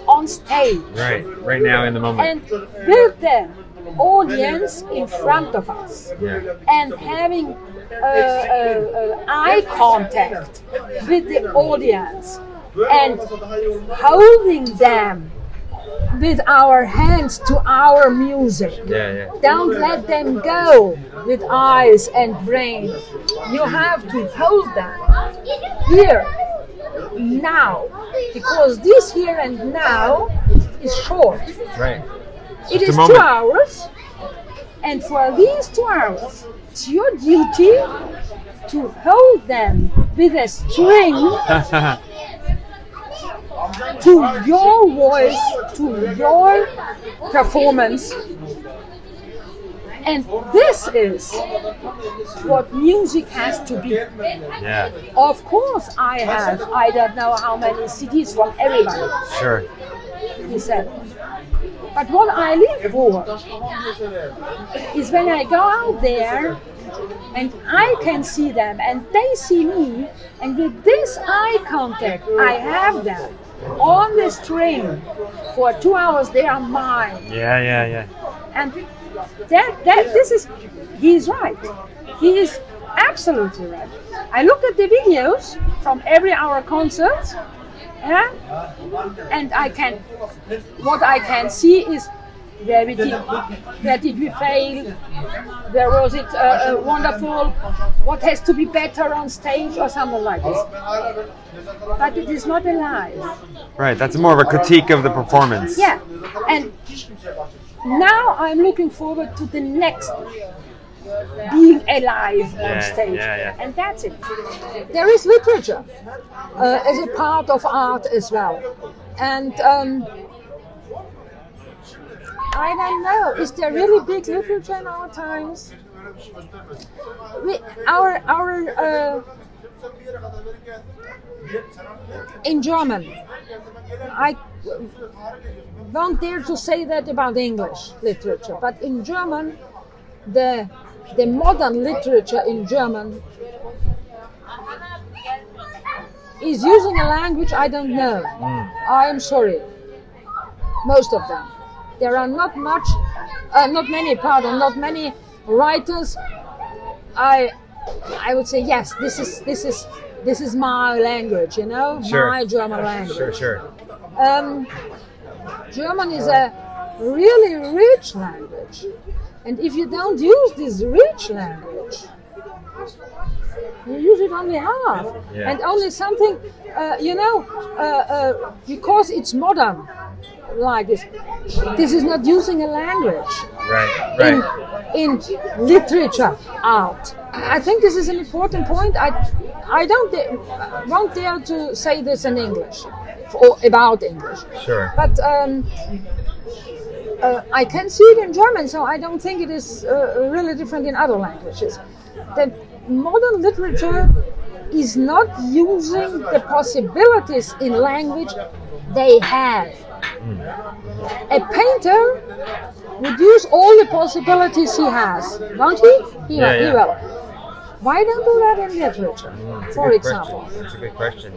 on stage. Right. Right now in the moment. And with the audience in front of us Yeah. and having uh, uh, uh, eye contact with the audience and holding them with our hands to our music. Yeah. Yeah. Don't let them go with eyes and brain. You have to hold them here, now, because this here and now is short. Right. It is two hours, and for these two hours, it's your duty to hold them with a string to your voice, to your performance. And this is what music has to be. Yeah. Of course, I have, I don't know how many CDs from everybody, Sure. he said. But what I live for is when I go out there and I can see them and they see me, and with this eye contact, I have them on the string for two hours. They are mine, Yeah. Yeah. Yeah. and that that this is he's right. He is absolutely right. I looked at the videos from every hour concert yeah, and I can what I can see is Where did, it, where did we fail? Where was it uh, uh, wonderful? What has to be better on stage or something like this? But it is not alive. Right. That's more of a critique of the performance. Yeah, and now I'm looking forward to the next being alive Yeah, on stage, yeah, yeah. and that's it. There is literature uh, as a part of art as well, and um, I don't know. Is there really big literature in our times? We, our our uh, in German, I don't dare to say that about English literature, but in German, the the modern literature in German is using a language I don't know. I am sorry. Most of them. There are not much, uh, not many, pardon, not many writers. I, I would say yes. This is this is this is my language. You know, Sure. my German language. Sure, sure. Um, German is a really rich language. And if you don't use this rich language, you use it only half. Yeah. And only something, uh, you know, uh, uh, because it's modern like this. This is not using a language Right, in, right. in literature art. I think this is an important point. I, I don't da- won't dare to say this in English or about English, Sure. but um, uh, I can see it in German, so I don't think it is uh, really different in other languages. The modern literature is not using the possibilities in language they have. A painter would use all the possibilities he has, won't he? He, Yeah, will, he will. Why don't do that in literature, mm, a for example? question. That's a good question.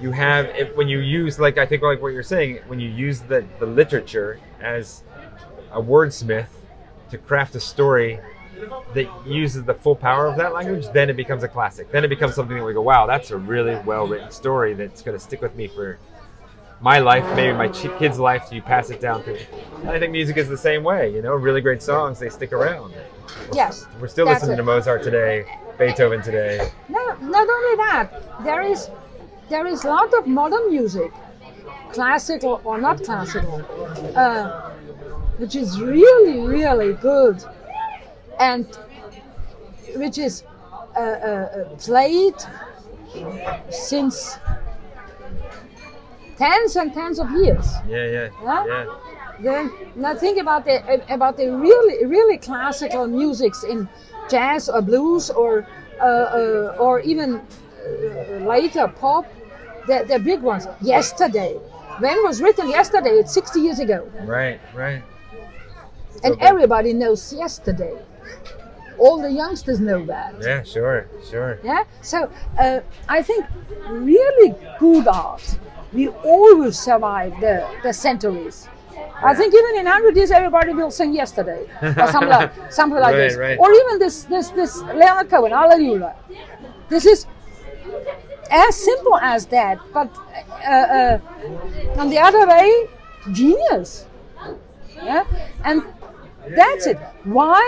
You have if, when you use like I think like what you're saying when you use the, the literature as a wordsmith to craft a story that uses the full power of that language, then it becomes a classic. Then it becomes something that we go, wow, that's a really well written story that's going to stick with me for my life, maybe my ch- kid's life. You pass it down through. I think music is the same way. You know, really great songs they stick around. Yes. We're still listening it. to Mozart today, Beethoven today. No, not only that, there is there is a lot of modern music, classical or not classical, uh, which is really really good, and which is uh, uh, played since tens and tens of years. Yeah, yeah, Yeah? yeah. Then now think about the about the really really classical musics in jazz or blues or uh, uh, or even uh, later pop. The the big ones. Yesterday, when was written yesterday? It's 60 years ago, Right, right. and Okay. everybody knows yesterday. All the youngsters know that. Yeah, sure, sure. Yeah. So uh, I think really good art will always survive the, the centuries. I think even in hundred years, everybody will sing yesterday or something like, something like Right, this, right. or even this this this Leonard Cohen, Hallelujah. This is as simple as that, but uh, uh, on the other way, genius. Yeah, and that's it. Why?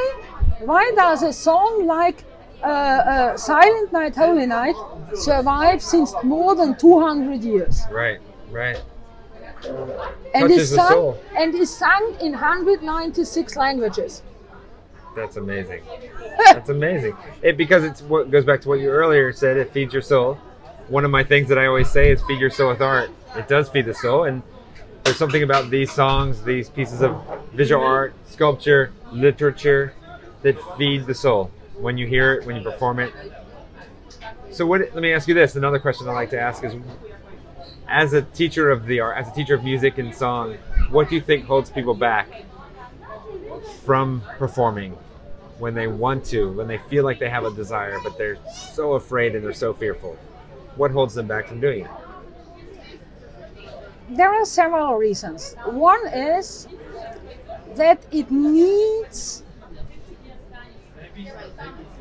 Why does a song like uh, uh, "Silent Night, Holy Night" survive since more than two hundred years? Right, right. and Touches is sung and is sung in 196 languages. That's amazing. That's amazing. It because it's what goes back to what you earlier said. It feeds your soul. One of my things that I always say is feed your soul with art. It does feed the soul, and there's something about these songs, these pieces of visual art, sculpture, literature that feed the soul when you hear it, when you perform it. So, what? Let me ask you this. Another question I like to ask is, as a teacher of the art, as a teacher of music and song, what do you think holds people back from performing when they want to, when they feel like they have a desire, but they're so afraid and they're so fearful? What holds them back from doing it? There are several reasons. One is that it needs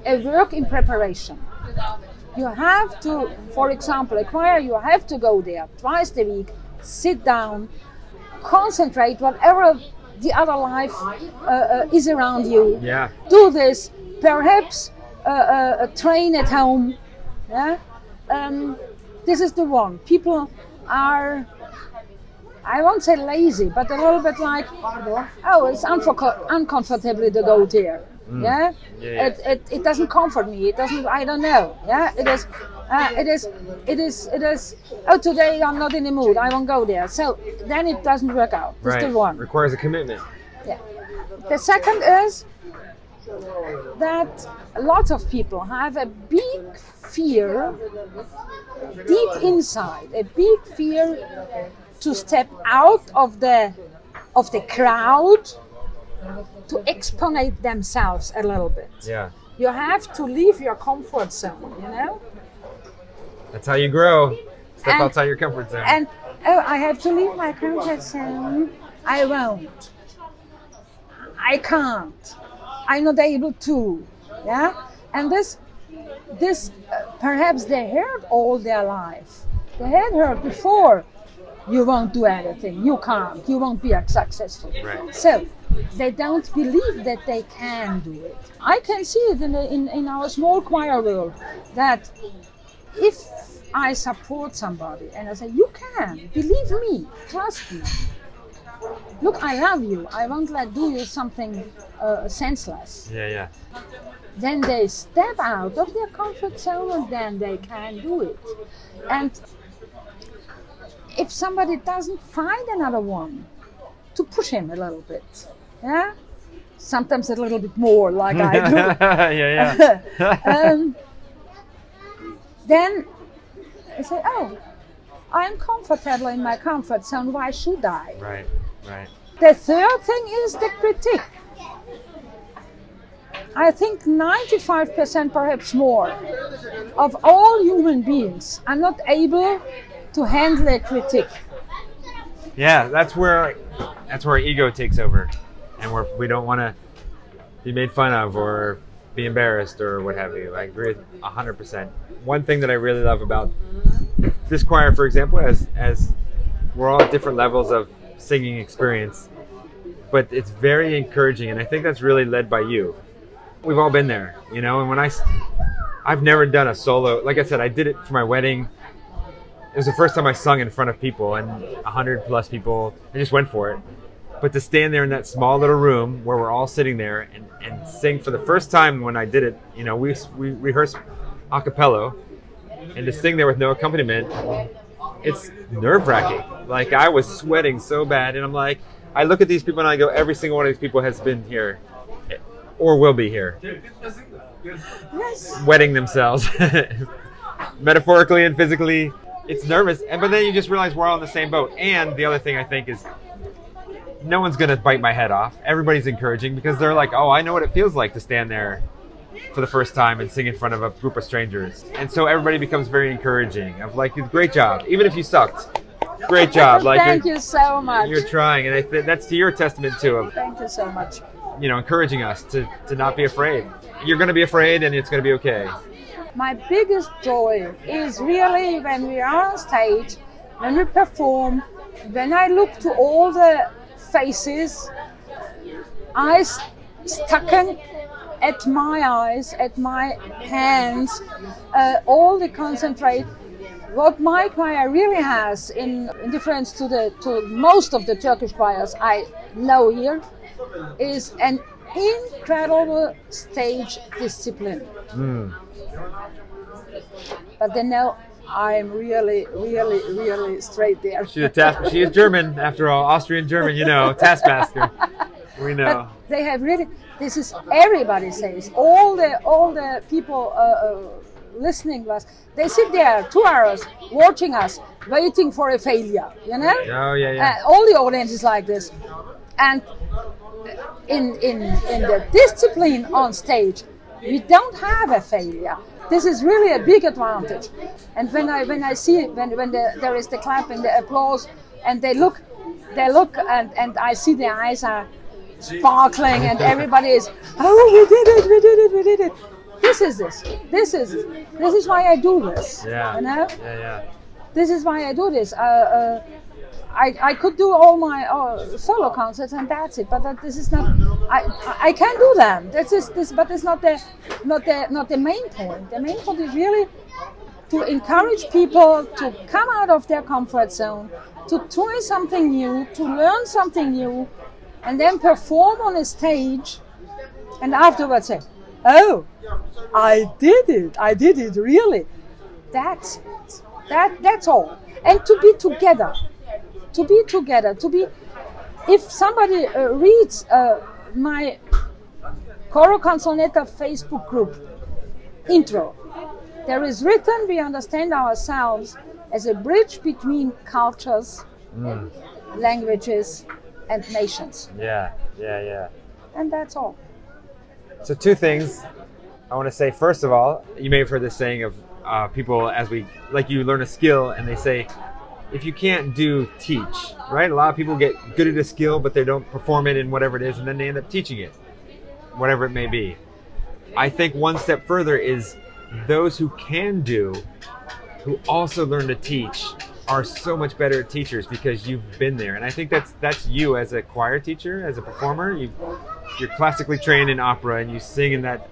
a work in preparation. You have to, for example, a choir, you have to go there twice a week, sit down, concentrate whatever the other life uh, uh, is around you. Yeah. Do this. Perhaps uh, uh, a train at home. Yeah. Um, this is the one. People are. I won't say lazy, but a little bit like, oh, it's unfor- uncomfortable to go there. Yeah? Mm. Yeah, yeah. It, it, it doesn't comfort me. It doesn't. I don't know. Yeah. It is. Uh, it is. It is. It is. Oh, today I'm not in the mood. I won't go there. So then it doesn't work out. That's Right. the one. Requires a commitment. Yeah. The second is that lots of people have a big fear deep inside, a big fear to step out of the of the crowd to exponate themselves a little bit. Yeah. You have to leave your comfort zone, you know? That's how you grow. Step And- outside your comfort zone. And oh, I have to leave my comfort zone. I won't. I can't. I'm not able to. Yeah, and this, this, uh, perhaps they heard all their life. They had heard before. You won't do anything. You can't. You won't be successful. Right. So they don't believe that they can do it. I can see it in, the, in, in our small choir world that if I support somebody and I say, You can, believe me, trust me. Look, I love you. I won't let do you something uh, senseless. yeah, yeah. Then they step out of their comfort zone and then they can do it. And if somebody doesn't find another one, to push him a little bit. Yeah? Sometimes a little bit more, like I do. yeah, yeah. um, then I say, oh, I'm comfortable in my comfort zone. Why should I? right, right. The third thing is the critique. I think 95%, perhaps more, of all human beings are not able to handle a critique. Yeah, that's where that's where ego takes over, and where we don't want to be made fun of or be embarrassed or what have you. I agree hundred percent. One thing that I really love about this choir, for example, as as we're all at different levels of singing experience, but it's very encouraging, and I think that's really led by you. We've all been there, you know. And when I, I've never done a solo. Like I said, I did it for my wedding it was the first time I sung in front of people and a hundred plus people. I just went for it. But to stand there in that small little room where we're all sitting there and, and sing for the first time when I did it, you know, we we rehearsed a cappella, and to sing there with no accompaniment, it's nerve wracking. Like I was sweating so bad, and I'm like, I look at these people and I go, every single one of these people has been here, or will be here, Yes. wetting themselves, metaphorically and physically. It's nervous, and but then you just realize we're all in the same boat. And the other thing I think is, no one's gonna bite my head off. Everybody's encouraging because they're like, "Oh, I know what it feels like to stand there for the first time and sing in front of a group of strangers." And so everybody becomes very encouraging. Of like, "Great job," even if you sucked. Great job. Like Thank you're, so much. you're trying, and I th- that's to your testament too of Thank you so much. you know encouraging us to to not be afraid. You're gonna be afraid, and it's gonna be okay. My biggest joy is really when we are on stage, when we perform, when I look to all the faces, eyes stuck at my eyes, at my hands, uh, all the concentrate. What my choir really has, in, in difference to the to most of the Turkish choirs I know here, is an incredible stage discipline but then now I'm really, really, really straight there. She's a task. She is German, after all, Austrian German. You know, taskmaster. We know. But they have really. This is everybody says. All the all the people uh, uh, listening to us. They sit there two hours watching us, waiting for a failure. You know. Oh yeah, yeah. Uh, all the audience is like this, and in in in the discipline on stage, we don't have a failure. This is really a big advantage. And when I when I see it, when when the, there is the clapping, the applause, and they look, they look, and and I see their eyes are sparkling, and everybody is, oh, we did it, we did it, we did it. This is this. This is this is why I do this. yeah. You know Yeah, yeah. this is why I do this. Uh, uh, I, I could do all my uh, solo concerts and that's it. But that, this is not. I I can do them. This is this, but it's not the not the not the main point. The main point is really to encourage people to come out of their comfort zone, to try something new, to learn something new, and then perform on a stage, and afterwards say, "Oh, I did it! I did it really!" That's it. That that's all. And to be together, to be together, to be. If somebody uh, reads uh, my Choro Canzonetta Facebook group intro, there is written we understand ourselves as a bridge between cultures, languages, and nations. Yeah, yeah, yeah. And that's all. So two things I want to say. First of all, you may have heard this saying of uh, people as we like you learn a skill, and they say, if you can't do, teach. Right? A lot of people get good at a skill, but they don't perform it in whatever it is, and then they end up teaching it, whatever it may be. I think one step further is those who can do, who also learn to teach, are so much better teachers because you've been there. And I think that's that's you as a choir teacher, as a performer. You you're classically trained in opera and you sing in that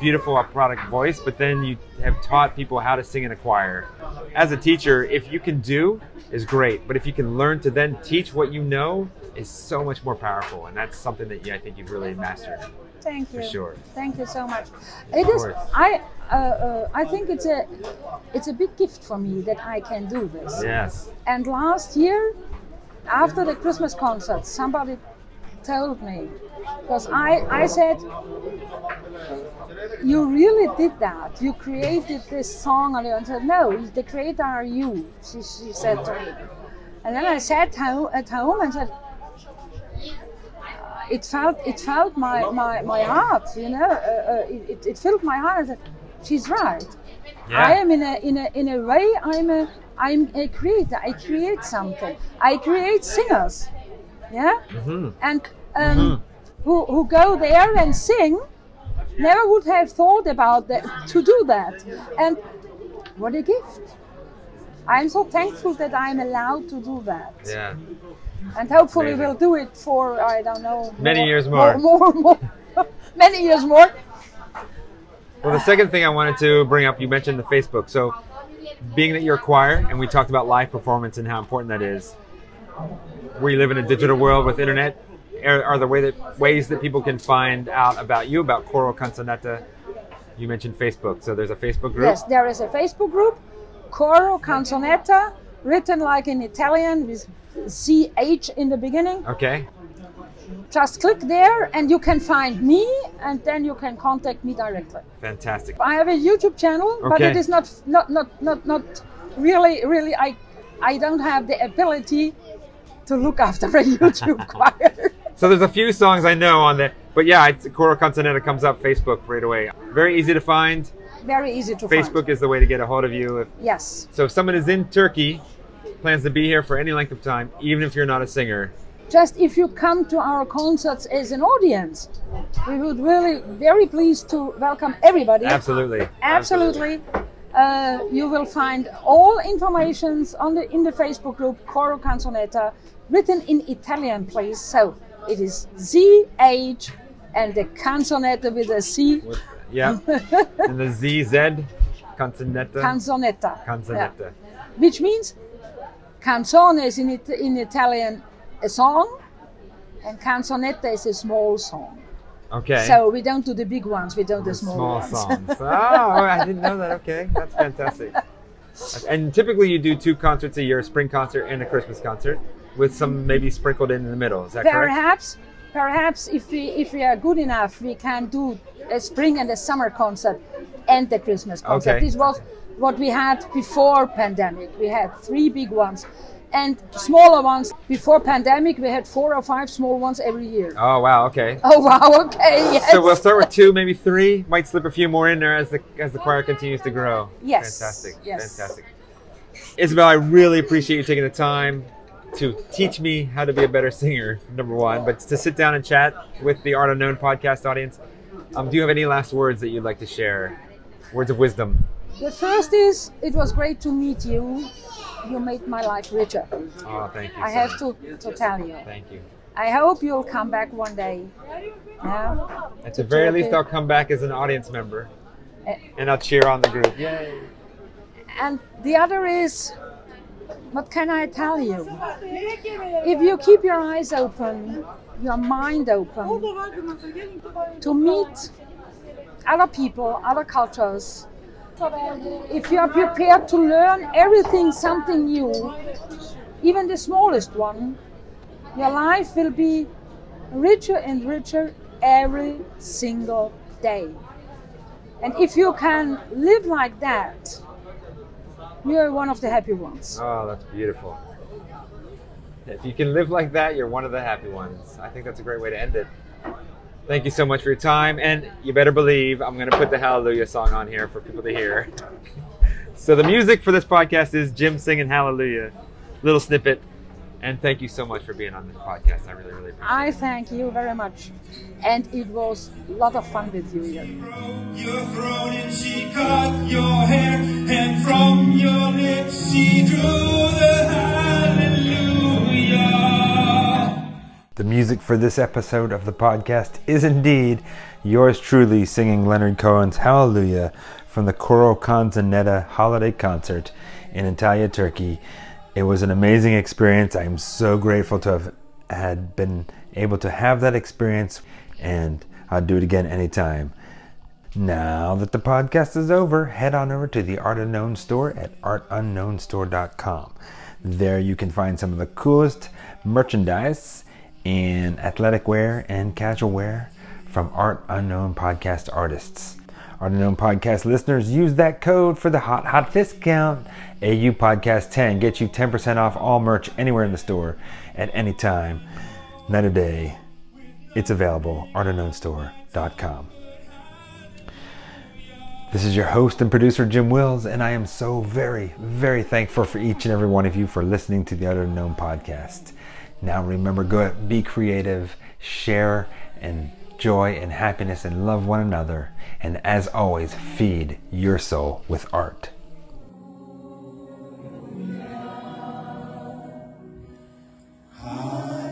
beautiful operatic voice, but then you have taught people how to sing in a choir. As a teacher, if you can do, is great, but if you can learn to then teach what you know, is so much more powerful, and that's something that yeah, I think you've really mastered. Thank you. For sure. Thank you so much. It is. course. I. Uh, uh, I think it's a. It's a big gift for me that I can do this. Yes. And last year, after the Christmas concert, somebody told me because I I said. You really did that. You created this song, and I said, "No, the creator are you." She, she said to me, and then I sat home at home and said, it felt it felt my, my, my heart, you know, uh, uh, it, it- filled my heart. I said, She's right. Yeah. I am in a in a in a way I'm a I'm a creator. I create something. I create singers, yeah, Mhm. and um, who who go there and sing. Never would have thought about that to do that, and what a gift! I'm so thankful that I'm allowed to do that Yeah. and hopefully Amazing. we'll do it for I don't know Many years more. more, more, more many years more. Well, the second thing I wanted to bring up, you mentioned the Facebook. So, being that you're a choir, and we talked about live performance and how important that is, we live in a digital world with internet. Are, are the way that ways that people can find out about you, about Choro Canzonetta? You mentioned Facebook, so there's a Facebook group. Yes, there is a Facebook group, Choro Canzonetta, written like in Italian with CH in the beginning. Okay. Just click there and you can find me and then you can contact me directly. Fantastic. I have a YouTube channel, but it is not not not not not really really I I don't have the ability to look after a YouTube choir. So there's a few songs I know on there, but yeah, it's, Choro Canzonetta comes up Facebook right away. Very easy to find. Very easy to find. Facebook find. is the way to get a hold of you. If, Yes. so if someone is in Turkey, plans to be here for any length of time, even if you're not a singer, just if you come to our concerts as an audience, we would really very pleased to welcome everybody. absolutely. Absolutely. Uh, you will find all informations on the in the Facebook group Choro Canzonetta, written in Italian, please. So it is Z H and the canzonetta with a C. Yeah. and the Z Z Canzonetta. Canzonetta. Canzonetta. Yeah. Which means canzone is in, it, in Italian a song, and canzonetta is a small song. Okay. So we don't do the big ones, we do the small, small ones. songs. oh, I didn't know that. Okay, that's fantastic. And typically, you do two concerts a year: a spring concert and a Christmas concert, with some maybe sprinkled in in the middle. Is that correct? perhaps, perhaps if we if we are good enough, we can do a spring and a summer concert and the Christmas concert. Okay. This was what we had before pandemic. We had three big ones. And smaller ones before pandemic, we had four or five small ones every year. Oh wow. Okay. Oh wow! Okay, yes. So we'll start with two, maybe three. Might slip a few more in there as the as the choir continues to grow. Yes, Fantastic. yes. Fantastic. Isabel, I really appreciate you taking the time to teach me how to be a better singer. Number one, but to sit down and chat with the Art Unknown podcast audience. Um, do you have any last words that you'd like to share? Words of wisdom. The first is it was great to meet you. You made my life richer. Oh, thank you. I so have to, to tell you. Thank you. I hope you'll come back one day. Yeah. At the very least, Turkey. I'll come back as an audience member, Eh. and I'll cheer on the group. Yay! And the other is, what can I tell you? If you keep your eyes open, your mind open to meet other people, other cultures, if you are prepared to learn everything, something new, even the smallest one, your life will be richer and richer every single day. And if you can live like that, you're one of the happy ones. Oh, that's beautiful. If you can live like that, you're one of the happy ones. I think that's a great way to end it. Thank you so much for your time, and you better believe I'm going to put the Hallelujah song on here for people to hear. So the music for this podcast is Jim singing Hallelujah, little snippet. And thank you so much for being on this podcast. I really, really appreciate I it. I thank you very much. And it was a lot of fun with you here. Your throne and she cut your hair, and from your lips she drew the hallelujah. The music for this episode of the podcast is indeed yours truly singing Leonard Cohen's Hallelujah from the Choro Canzonetta holiday concert in Antalya, Turkey. It was an amazing experience. I'm so grateful to have had been able to have that experience and I'll do it again anytime. Now that the podcast is over, head on over to the Art Unknown store at artunknownstore.com. There you can find some of the coolest merchandise in athletic wear and casual wear from Art Unknown podcast artists. Art Unknown podcast listeners, use that code for the hot, hot discount. AU Podcast 10 gets you 10% off all merch anywhere in the store at any time, night or day. It's available, artunknownstore.com. This is your host and producer, Jim Wills, and I am so very, very thankful for each and every one of you for listening to the Art Unknown podcast. Now remember, go be creative, share and joy and happiness and love one another, and as always, feed your soul with art. Amen.